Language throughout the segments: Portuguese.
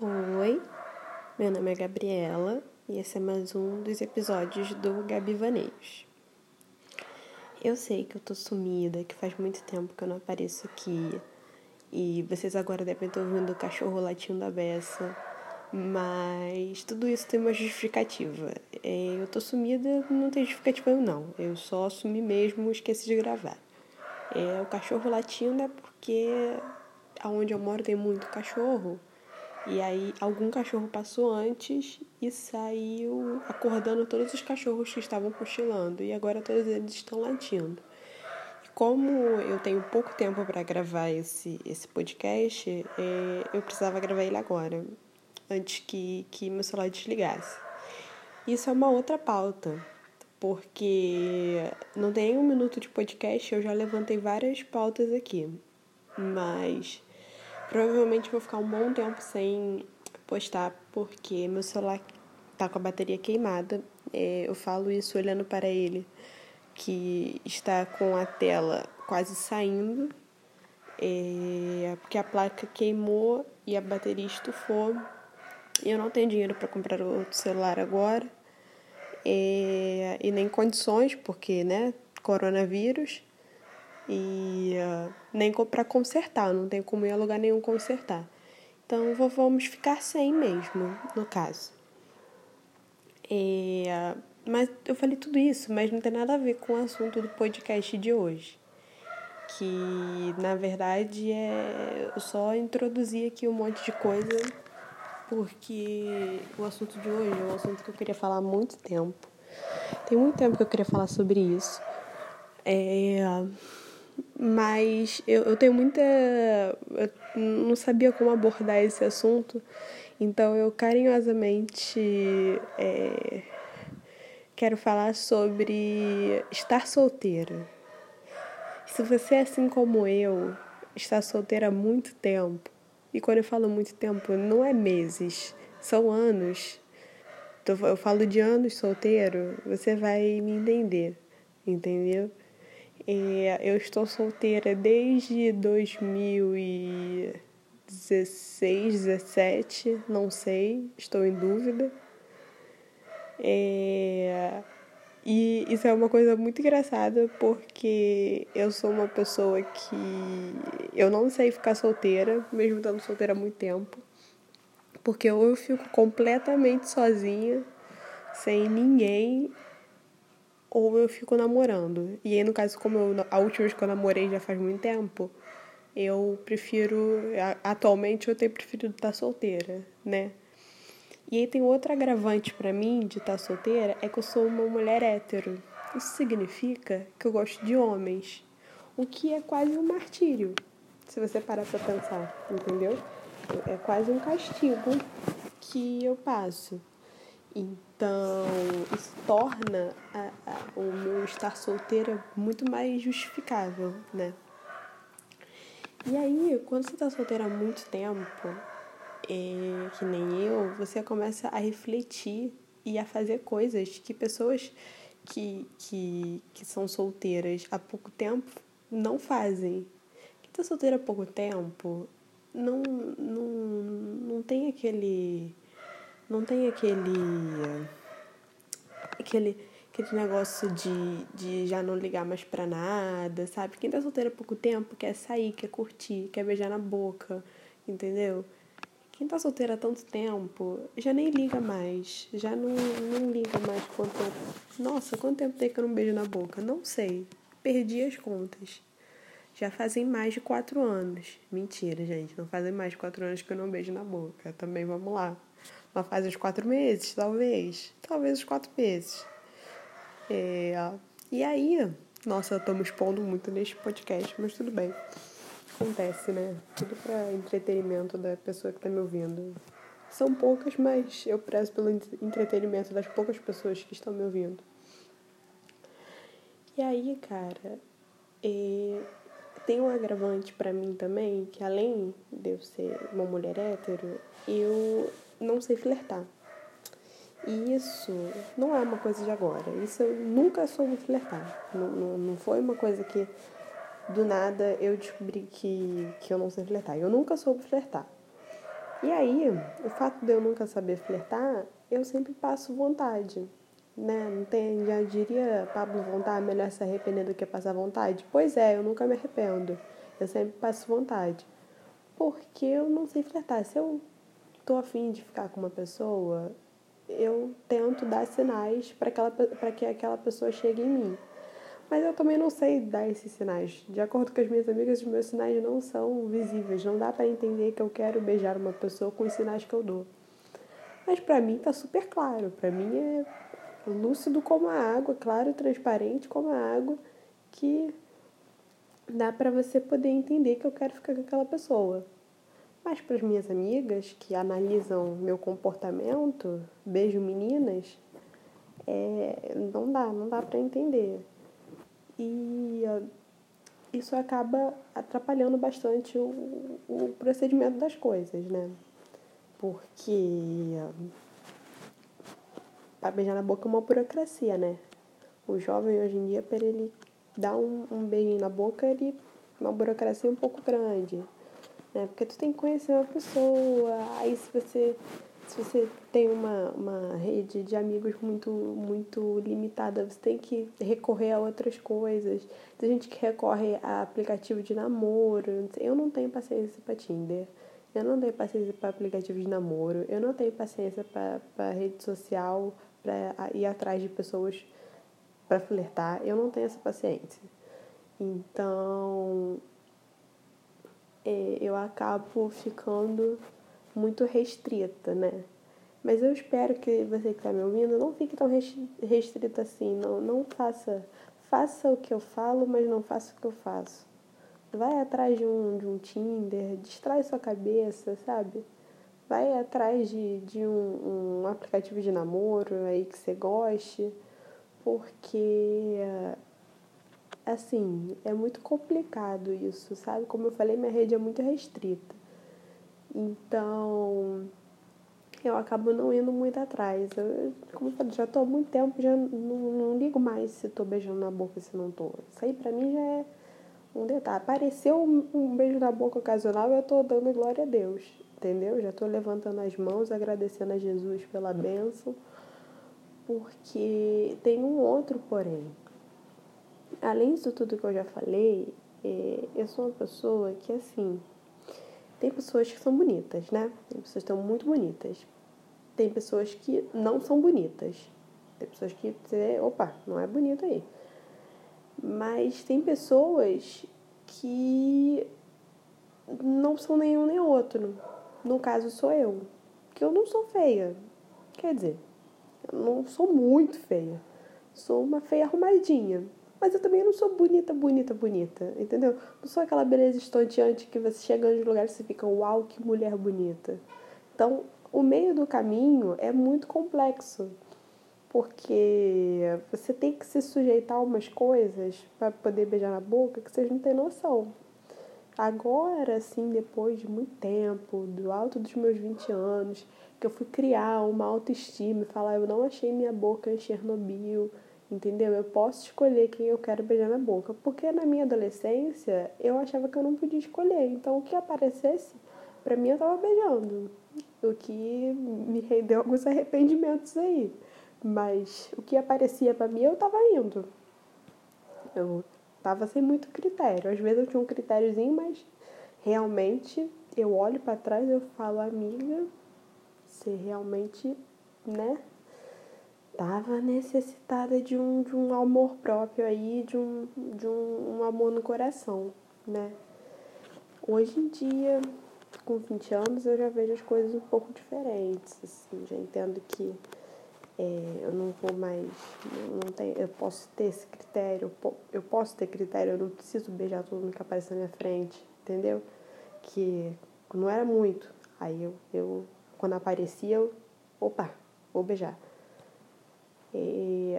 Oi, meu nome é Gabriela e esse é mais um dos episódios do Gabi Vaneios. Eu sei que eu tô sumida, que faz muito tempo que eu não apareço aqui e vocês agora devem estar ouvindo o cachorro latindo da beça, mas tudo isso tem uma justificativa. É, eu tô sumida, não tem justificativa não, eu só sumi mesmo, esqueci de gravar. É, o cachorro latindo é porque aonde eu moro tem muito cachorro. E aí algum cachorro passou antes e saiu acordando todos os cachorros que estavam cochilando. E agora todos eles estão latindo. E como eu tenho pouco tempo para gravar esse, esse podcast, é, eu precisava gravar ele agora, antes que, que meu celular desligasse. Isso é uma outra pauta, porque não tem um minuto de podcast, eu já levantei várias pautas aqui. Mas Provavelmente vou ficar um bom tempo sem postar porque meu celular tá com a bateria queimada. É, eu falo isso olhando para ele, que está com a tela quase saindo, é, porque a placa queimou e a bateria estufou. E eu não tenho dinheiro para comprar outro celular agora. É, e nem condições, porque, né, coronavírus e uh, nem para consertar, não tem como ir a lugar nenhum consertar. Então vamos ficar sem mesmo, no caso. É, mas eu falei tudo isso, mas não tem nada a ver com o assunto do podcast de hoje. Que na verdade é. Só introduzi aqui um monte de coisa, porque o assunto de hoje é um assunto que eu queria falar há muito tempo. Tem muito tempo que eu queria falar sobre isso. É mas eu, eu tenho muita. Eu não sabia como abordar esse assunto, então eu carinhosamente é, quero falar sobre estar solteira. Se você é assim como eu, está solteira há muito tempo, e quando eu falo muito tempo, não é meses, são anos. Eu falo de anos solteiro, você vai me entender, entendeu? É, eu estou solteira desde 2016, 17, não sei, estou em dúvida. É, e isso é uma coisa muito engraçada porque eu sou uma pessoa que eu não sei ficar solteira, mesmo estando solteira há muito tempo. Porque ou eu fico completamente sozinha, sem ninguém, ou eu fico namorando. E aí, no caso, como eu, a última vez que eu namorei já faz muito tempo, eu prefiro. Atualmente eu tenho preferido estar solteira, né? E aí tem outro agravante para mim de estar solteira é que eu sou uma mulher hétero. Isso significa que eu gosto de homens, o que é quase um martírio, se você parar para pensar, entendeu? É quase um castigo que eu passo. Então, isso torna a, a, o meu estar solteira muito mais justificável, né? E aí, quando você está solteira há muito tempo, é, que nem eu, você começa a refletir e a fazer coisas que pessoas que, que, que são solteiras há pouco tempo não fazem. Quem está solteira há pouco tempo não, não, não tem aquele não tem aquele. aquele, aquele negócio de, de já não ligar mais pra nada, sabe? Quem tá solteiro há pouco tempo quer sair, quer curtir, quer beijar na boca, entendeu? Quem tá solteiro há tanto tempo já nem liga mais, já não, não liga mais quanto. Nossa, quanto tempo tem que eu não beijo na boca? Não sei. Perdi as contas. Já fazem mais de quatro anos. Mentira, gente. Não fazem mais de quatro anos que eu não beijo na boca. Também vamos lá uma fase de quatro meses, talvez. Talvez os quatro meses. É, e aí, nossa, eu tô me expondo muito neste podcast, mas tudo bem. Acontece, né? Tudo para entretenimento da pessoa que tá me ouvindo. São poucas, mas eu prezo pelo entretenimento das poucas pessoas que estão me ouvindo. E aí, cara, é, tem um agravante para mim também, que além de eu ser uma mulher hétero, eu não sei flertar. E isso não é uma coisa de agora. Isso eu nunca soube flertar. Não, não, não foi uma coisa que do nada eu descobri que, que eu não sei flertar. Eu nunca soube flertar. E aí, o fato de eu nunca saber flertar, eu sempre passo vontade. Né? Não tem, já diria Pablo vontade, melhor se arrepender do que passar vontade? Pois é, eu nunca me arrependo. Eu sempre passo vontade. Porque eu não sei flertar. Se eu tô afim de ficar com uma pessoa, eu tento dar sinais para que aquela pessoa chegue em mim. Mas eu também não sei dar esses sinais. De acordo com as minhas amigas, os meus sinais não são visíveis. Não dá para entender que eu quero beijar uma pessoa com os sinais que eu dou. Mas para mim tá super claro. Para mim é lúcido como a água, claro, transparente como a água, que dá para você poder entender que eu quero ficar com aquela pessoa. Mas para as minhas amigas que analisam meu comportamento, beijo meninas, é, não dá, não dá para entender e isso acaba atrapalhando bastante o, o procedimento das coisas, né? Porque para beijar na boca é uma burocracia, né? O jovem hoje em dia, para ele dar um, um beijinho na boca, ele uma burocracia um pouco grande, né? Porque tu tem que conhecer uma pessoa, aí se você se você tem uma, uma rede de amigos muito, muito limitada, você tem que recorrer a outras coisas. Tem gente que recorre a aplicativo de namoro. Eu não tenho paciência para Tinder. Eu não tenho paciência para aplicativo de namoro. Eu não tenho paciência para rede social, para ir atrás de pessoas para flertar. Eu não tenho essa paciência. Então, eu acabo ficando muito restrita, né? Mas eu espero que você que está me ouvindo não fique tão restrita assim, não, não faça, faça o que eu falo, mas não faça o que eu faço. Vai atrás de um, de um Tinder, distrai sua cabeça, sabe? Vai atrás de, de um, um aplicativo de namoro aí que você goste, porque assim, é muito complicado isso, sabe? Como eu falei, minha rede é muito restrita. Então, eu acabo não indo muito atrás. Eu, como eu falei, já tô há muito tempo, já não, não ligo mais se tô beijando na boca se não tô. Isso aí pra mim já é um detalhe. Apareceu um, um beijo na boca ocasional, eu tô dando glória a Deus, entendeu? Já tô levantando as mãos, agradecendo a Jesus pela bênção, porque tem um outro porém. Além disso tudo que eu já falei, é, eu sou uma pessoa que, assim, tem pessoas que são bonitas, né? Tem pessoas que estão muito bonitas. Tem pessoas que não são bonitas. Tem pessoas que você, opa, não é bonito aí. Mas tem pessoas que não são nenhum nem outro. No caso sou eu, que eu não sou feia. Quer dizer, eu não sou muito feia. Sou uma feia arrumadinha. Mas eu também não sou bonita, bonita, bonita, entendeu? Não sou aquela beleza estonteante que você chega nos lugares e você fica, uau, que mulher bonita. Então, o meio do caminho é muito complexo, porque você tem que se sujeitar a umas coisas para poder beijar na boca que vocês não têm noção. Agora, assim, depois de muito tempo, do alto dos meus 20 anos, que eu fui criar uma autoestima e falar, eu não achei minha boca em Chernobyl, entendeu? Eu posso escolher quem eu quero beijar na boca, porque na minha adolescência eu achava que eu não podia escolher, então o que aparecesse, para mim eu tava beijando, o que me rendeu alguns arrependimentos aí, mas o que aparecia para mim eu tava indo, eu tava sem muito critério, às vezes eu tinha um critériozinho, mas realmente eu olho para trás e eu falo, amiga, você realmente, né? Estava necessitada de um, de um amor próprio aí, de um, de um, um amor no coração, né? Hoje em dia, com 20 anos, eu já vejo as coisas um pouco diferentes, assim, já entendo que é, eu não vou mais, não tenho, eu posso ter esse critério, eu posso ter critério, eu não preciso beijar todo mundo que aparece na minha frente, entendeu? Que não era muito, aí eu, eu quando aparecia, eu, opa, vou beijar. E,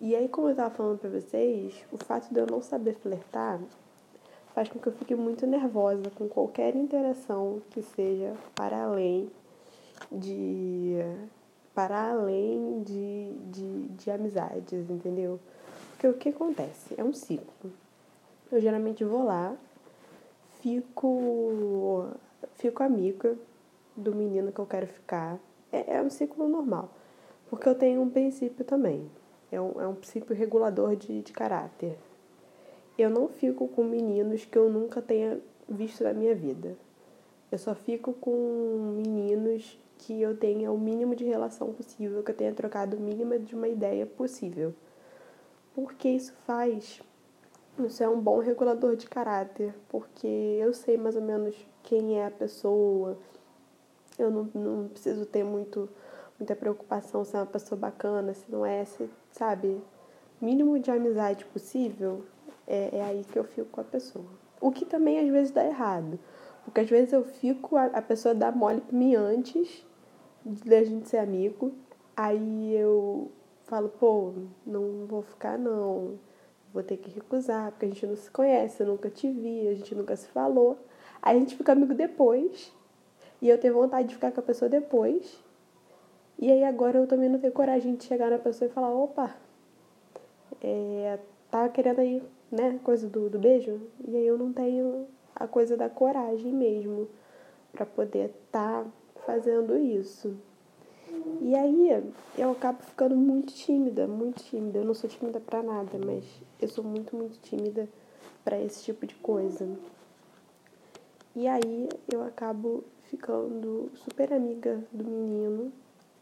e aí, como eu estava falando para vocês, o fato de eu não saber flertar faz com que eu fique muito nervosa com qualquer interação que seja para além de para além de, de, de amizades, entendeu? Porque o que acontece? É um ciclo. Eu geralmente vou lá, fico fico amiga do menino que eu quero ficar. É, é um ciclo normal. Porque eu tenho um princípio também. É um, é um princípio regulador de, de caráter. Eu não fico com meninos que eu nunca tenha visto na minha vida. Eu só fico com meninos que eu tenha o mínimo de relação possível, que eu tenha trocado o mínimo de uma ideia possível. Porque isso faz. Isso é um bom regulador de caráter, porque eu sei mais ou menos quem é a pessoa. Eu não, não preciso ter muito, muita preocupação se é uma pessoa bacana, se não é, se, sabe? Mínimo de amizade possível, é, é aí que eu fico com a pessoa. O que também às vezes dá errado. Porque às vezes eu fico, a, a pessoa dá mole pra mim antes da gente ser amigo. Aí eu falo, pô, não vou ficar não. Vou ter que recusar, porque a gente não se conhece, eu nunca te vi, a gente nunca se falou. Aí a gente fica amigo depois. E eu tenho vontade de ficar com a pessoa depois. E aí agora eu também não tenho coragem de chegar na pessoa e falar, opa, é, tá querendo aí, né, coisa do, do beijo? E aí eu não tenho a coisa da coragem mesmo para poder tá fazendo isso. E aí eu acabo ficando muito tímida, muito tímida. Eu não sou tímida para nada, mas eu sou muito, muito tímida para esse tipo de coisa. E aí eu acabo ficando super amiga do menino.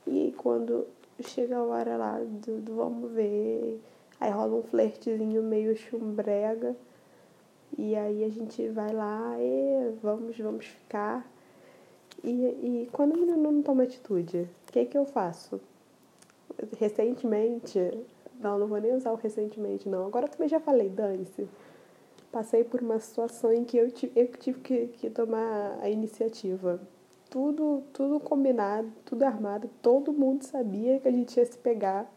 E quando chega a hora lá do, do vamos ver, aí rola um flertezinho meio chumbrega. E aí a gente vai lá e vamos, vamos ficar. E, e quando o menino não toma atitude, o que, que eu faço? Recentemente, não, não vou nem usar o recentemente, não. Agora também já falei, dane-se. Passei por uma situação em que eu, eu tive que, que tomar a iniciativa. Tudo, tudo combinado, tudo armado, todo mundo sabia que a gente ia se pegar.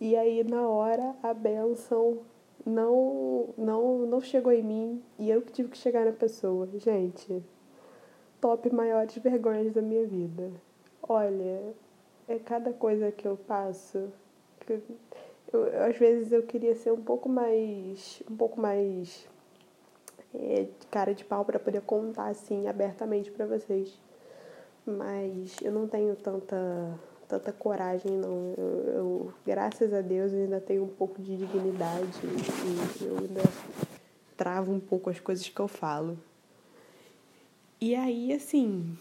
E aí, na hora, a benção não, não, não chegou em mim e eu que tive que chegar na pessoa. Gente, top maiores vergonhas da minha vida. Olha, é cada coisa que eu passo. Que eu, eu, às vezes eu queria ser um pouco mais. um pouco mais. É, cara de pau para poder contar assim abertamente para vocês. Mas eu não tenho tanta tanta coragem, não. Eu, eu, graças a Deus, eu ainda tenho um pouco de dignidade e eu ainda travo um pouco as coisas que eu falo. E aí, assim,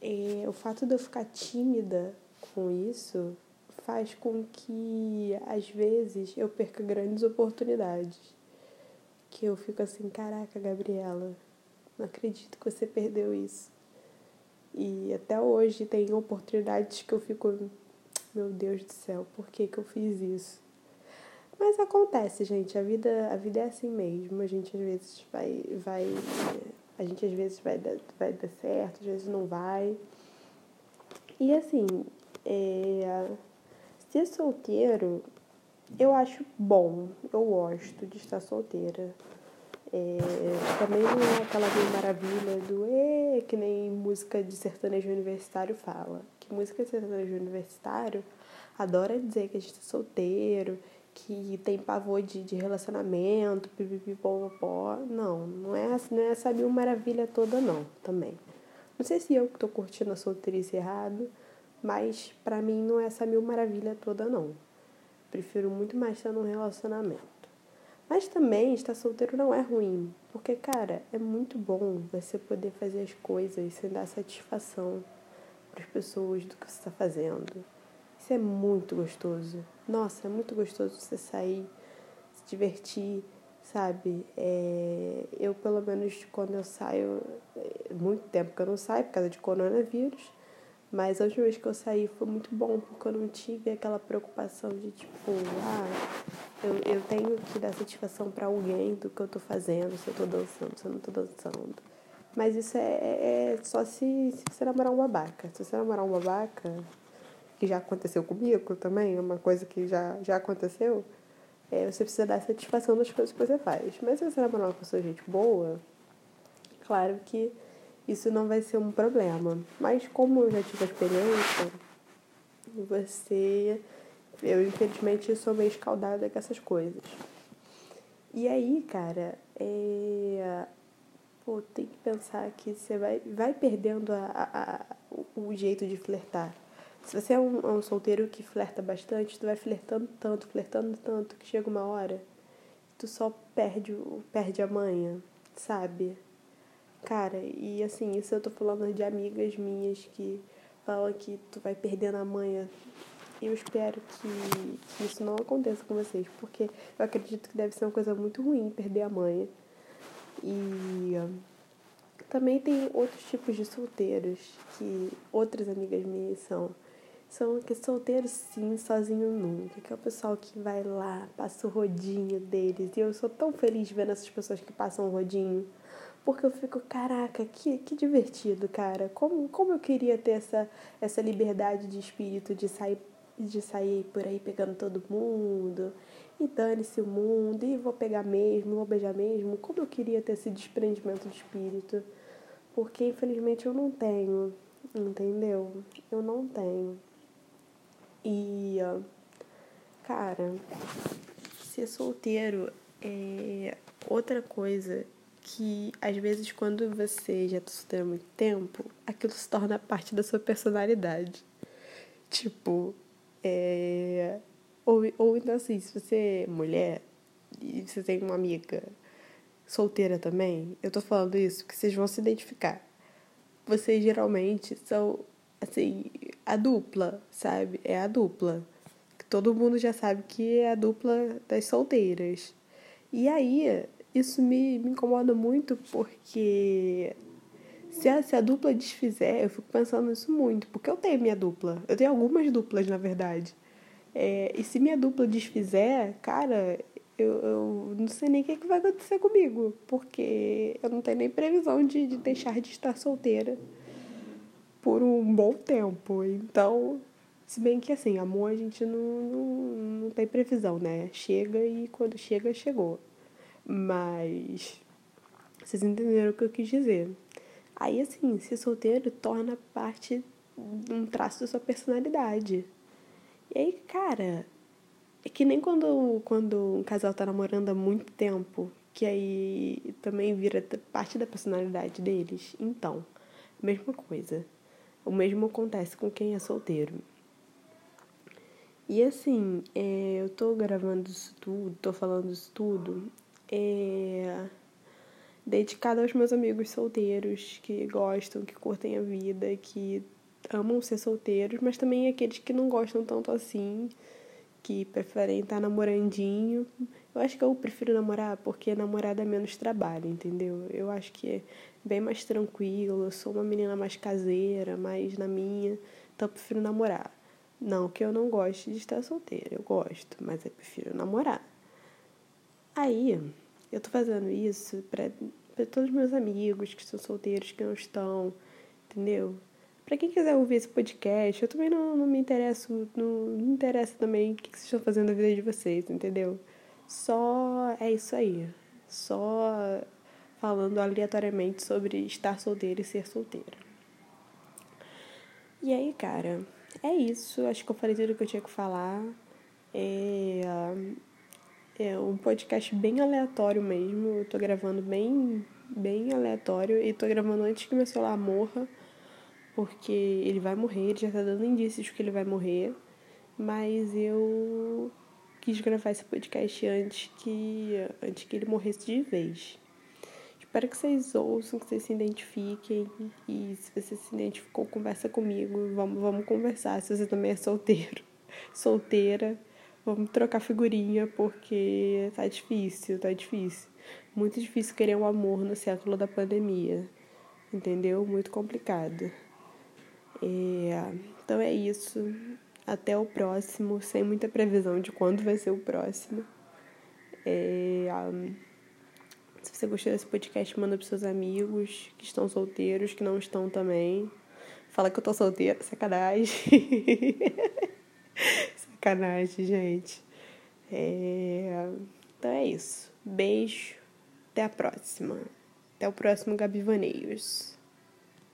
é, o fato de eu ficar tímida com isso faz com que, às vezes, eu perca grandes oportunidades. Que eu fico assim, caraca, Gabriela, não acredito que você perdeu isso. E até hoje tem oportunidades que eu fico, meu Deus do céu, por que, que eu fiz isso? Mas acontece, gente, a vida, a vida é assim mesmo. A gente às vezes vai, vai, a gente às vezes vai dar, vai dar certo, às vezes não vai. E assim, é, ser solteiro, eu acho bom, eu gosto de estar solteira. É, também não é aquela maravilha do e que nem música de sertanejo universitário fala. Que música de sertanejo universitário adora dizer que a gente tá solteiro, que tem pavor de, de relacionamento, pipipipopopó. Não, não é, não é essa mil maravilha toda não, também. Não sei se eu que tô curtindo a solteirice errado, mas pra mim não é essa mil maravilha toda não. Prefiro muito mais estar num relacionamento. Mas também estar solteiro não é ruim, porque, cara, é muito bom você poder fazer as coisas sem dar satisfação para as pessoas do que você está fazendo. Isso é muito gostoso. Nossa, é muito gostoso você sair, se divertir, sabe? É, eu, pelo menos, quando eu saio, é muito tempo que eu não saio por causa de coronavírus, mas a última vez que eu saí foi muito bom, porque eu não tive aquela preocupação de tipo, ah, eu, eu tenho que dar satisfação para alguém do que eu tô fazendo, se eu tô dançando, se eu não tô dançando. Mas isso é, é, é só se, se você namorar um babaca. Se você namorar um babaca, que já aconteceu comigo também, é uma coisa que já, já aconteceu, é, você precisa dar satisfação das coisas que você faz. Mas se você namorar uma pessoa gente boa, claro que isso não vai ser um problema. Mas como eu já tive a experiência, você. Eu, infelizmente, sou meio escaldada com essas coisas. E aí, cara, é... pô, tem que pensar que você vai, vai perdendo a, a, a o, jeito de flertar. Se você é um, é um solteiro que flerta bastante, tu vai flertando tanto, flertando tanto, que chega uma hora, tu só perde, perde a manha, sabe? Cara, e assim, isso eu tô falando de amigas minhas que falam que tu vai perdendo a manha. Eu espero que, que isso não aconteça com vocês, porque eu acredito que deve ser uma coisa muito ruim perder a manha. E também tem outros tipos de solteiros que outras amigas minhas são. São que solteiros sim, sozinho nunca. Que é o pessoal que vai lá, passa o rodinho deles. E eu sou tão feliz vendo essas pessoas que passam o rodinho. Porque eu fico, caraca, que, que divertido, cara. Como, como eu queria ter essa, essa liberdade de espírito de sair, de sair por aí pegando todo mundo. E dane-se o mundo, e vou pegar mesmo, vou beijar mesmo. Como eu queria ter esse desprendimento de espírito. Porque infelizmente eu não tenho, entendeu? Eu não tenho. E, cara, ser solteiro é outra coisa que às vezes quando você já tá solteiro há muito tempo, aquilo se torna parte da sua personalidade. Tipo, é. Ou, ou então assim, se você é mulher e você tem uma amiga solteira também, eu tô falando isso porque vocês vão se identificar. Vocês geralmente são, assim, a dupla, sabe? É a dupla. Todo mundo já sabe que é a dupla das solteiras. E aí, isso me, me incomoda muito porque se a, se a dupla desfizer, eu fico pensando nisso muito, porque eu tenho minha dupla. Eu tenho algumas duplas, na verdade. É, e se minha dupla desfizer, cara, eu, eu não sei nem o que, que vai acontecer comigo, porque eu não tenho nem previsão de, de deixar de estar solteira por um bom tempo. Então, se bem que assim, amor a gente não, não, não tem previsão, né? Chega e quando chega, chegou. Mas vocês entenderam o que eu quis dizer. Aí, assim, ser solteiro torna parte um traço da sua personalidade. E aí, cara, é que nem quando, quando um casal tá namorando há muito tempo, que aí também vira parte da personalidade deles. Então, mesma coisa. O mesmo acontece com quem é solteiro. E assim, é, eu tô gravando isso tudo, tô falando isso tudo, é dedicado aos meus amigos solteiros que gostam, que curtem a vida, que amam ser solteiros, mas também aqueles que não gostam tanto assim, que preferem estar namorandinho. Eu acho que eu prefiro namorar porque namorar dá menos trabalho, entendeu? Eu acho que é bem mais tranquilo, eu sou uma menina mais caseira, mais na minha, então eu prefiro namorar. Não que eu não goste de estar solteira, eu gosto, mas eu prefiro namorar. Aí, eu tô fazendo isso para todos os meus amigos que são solteiros, que não estão, entendeu? Para quem quiser ouvir esse podcast, eu também não, não me interesso, não, não me interessa também o que, vocês estão fazendo na vida de vocês, entendeu? Só é isso aí. Só falando aleatoriamente sobre estar solteira e ser solteira. E aí, cara, é isso. Acho que eu falei tudo que eu tinha que falar. É, é um podcast bem aleatório mesmo. Eu tô gravando bem, bem aleatório e tô gravando antes que meu celular morra, porque ele vai morrer, ele já tá dando indícios que ele vai morrer. Mas eu quis gravar esse podcast antes que, antes que ele morresse de vez. Espero que vocês ouçam, que vocês se identifiquem. E se você se identificou, conversa comigo. Vamos, vamos conversar. Se você também é solteiro, solteira Vamos trocar figurinha porque tá difícil, tá difícil. Muito difícil querer um amor no século da pandemia. Entendeu? Muito complicado. É, então é isso. Até o próximo, sem muita previsão de quando vai ser o próximo. É, se você gostou desse podcast, manda pros seus amigos que estão solteiros, que não estão também. Fala que eu tô solteira, sacanagem. Sacanagem, gente. É... Então é isso. Beijo. Até a próxima. Até o próximo Gabi Vaneios.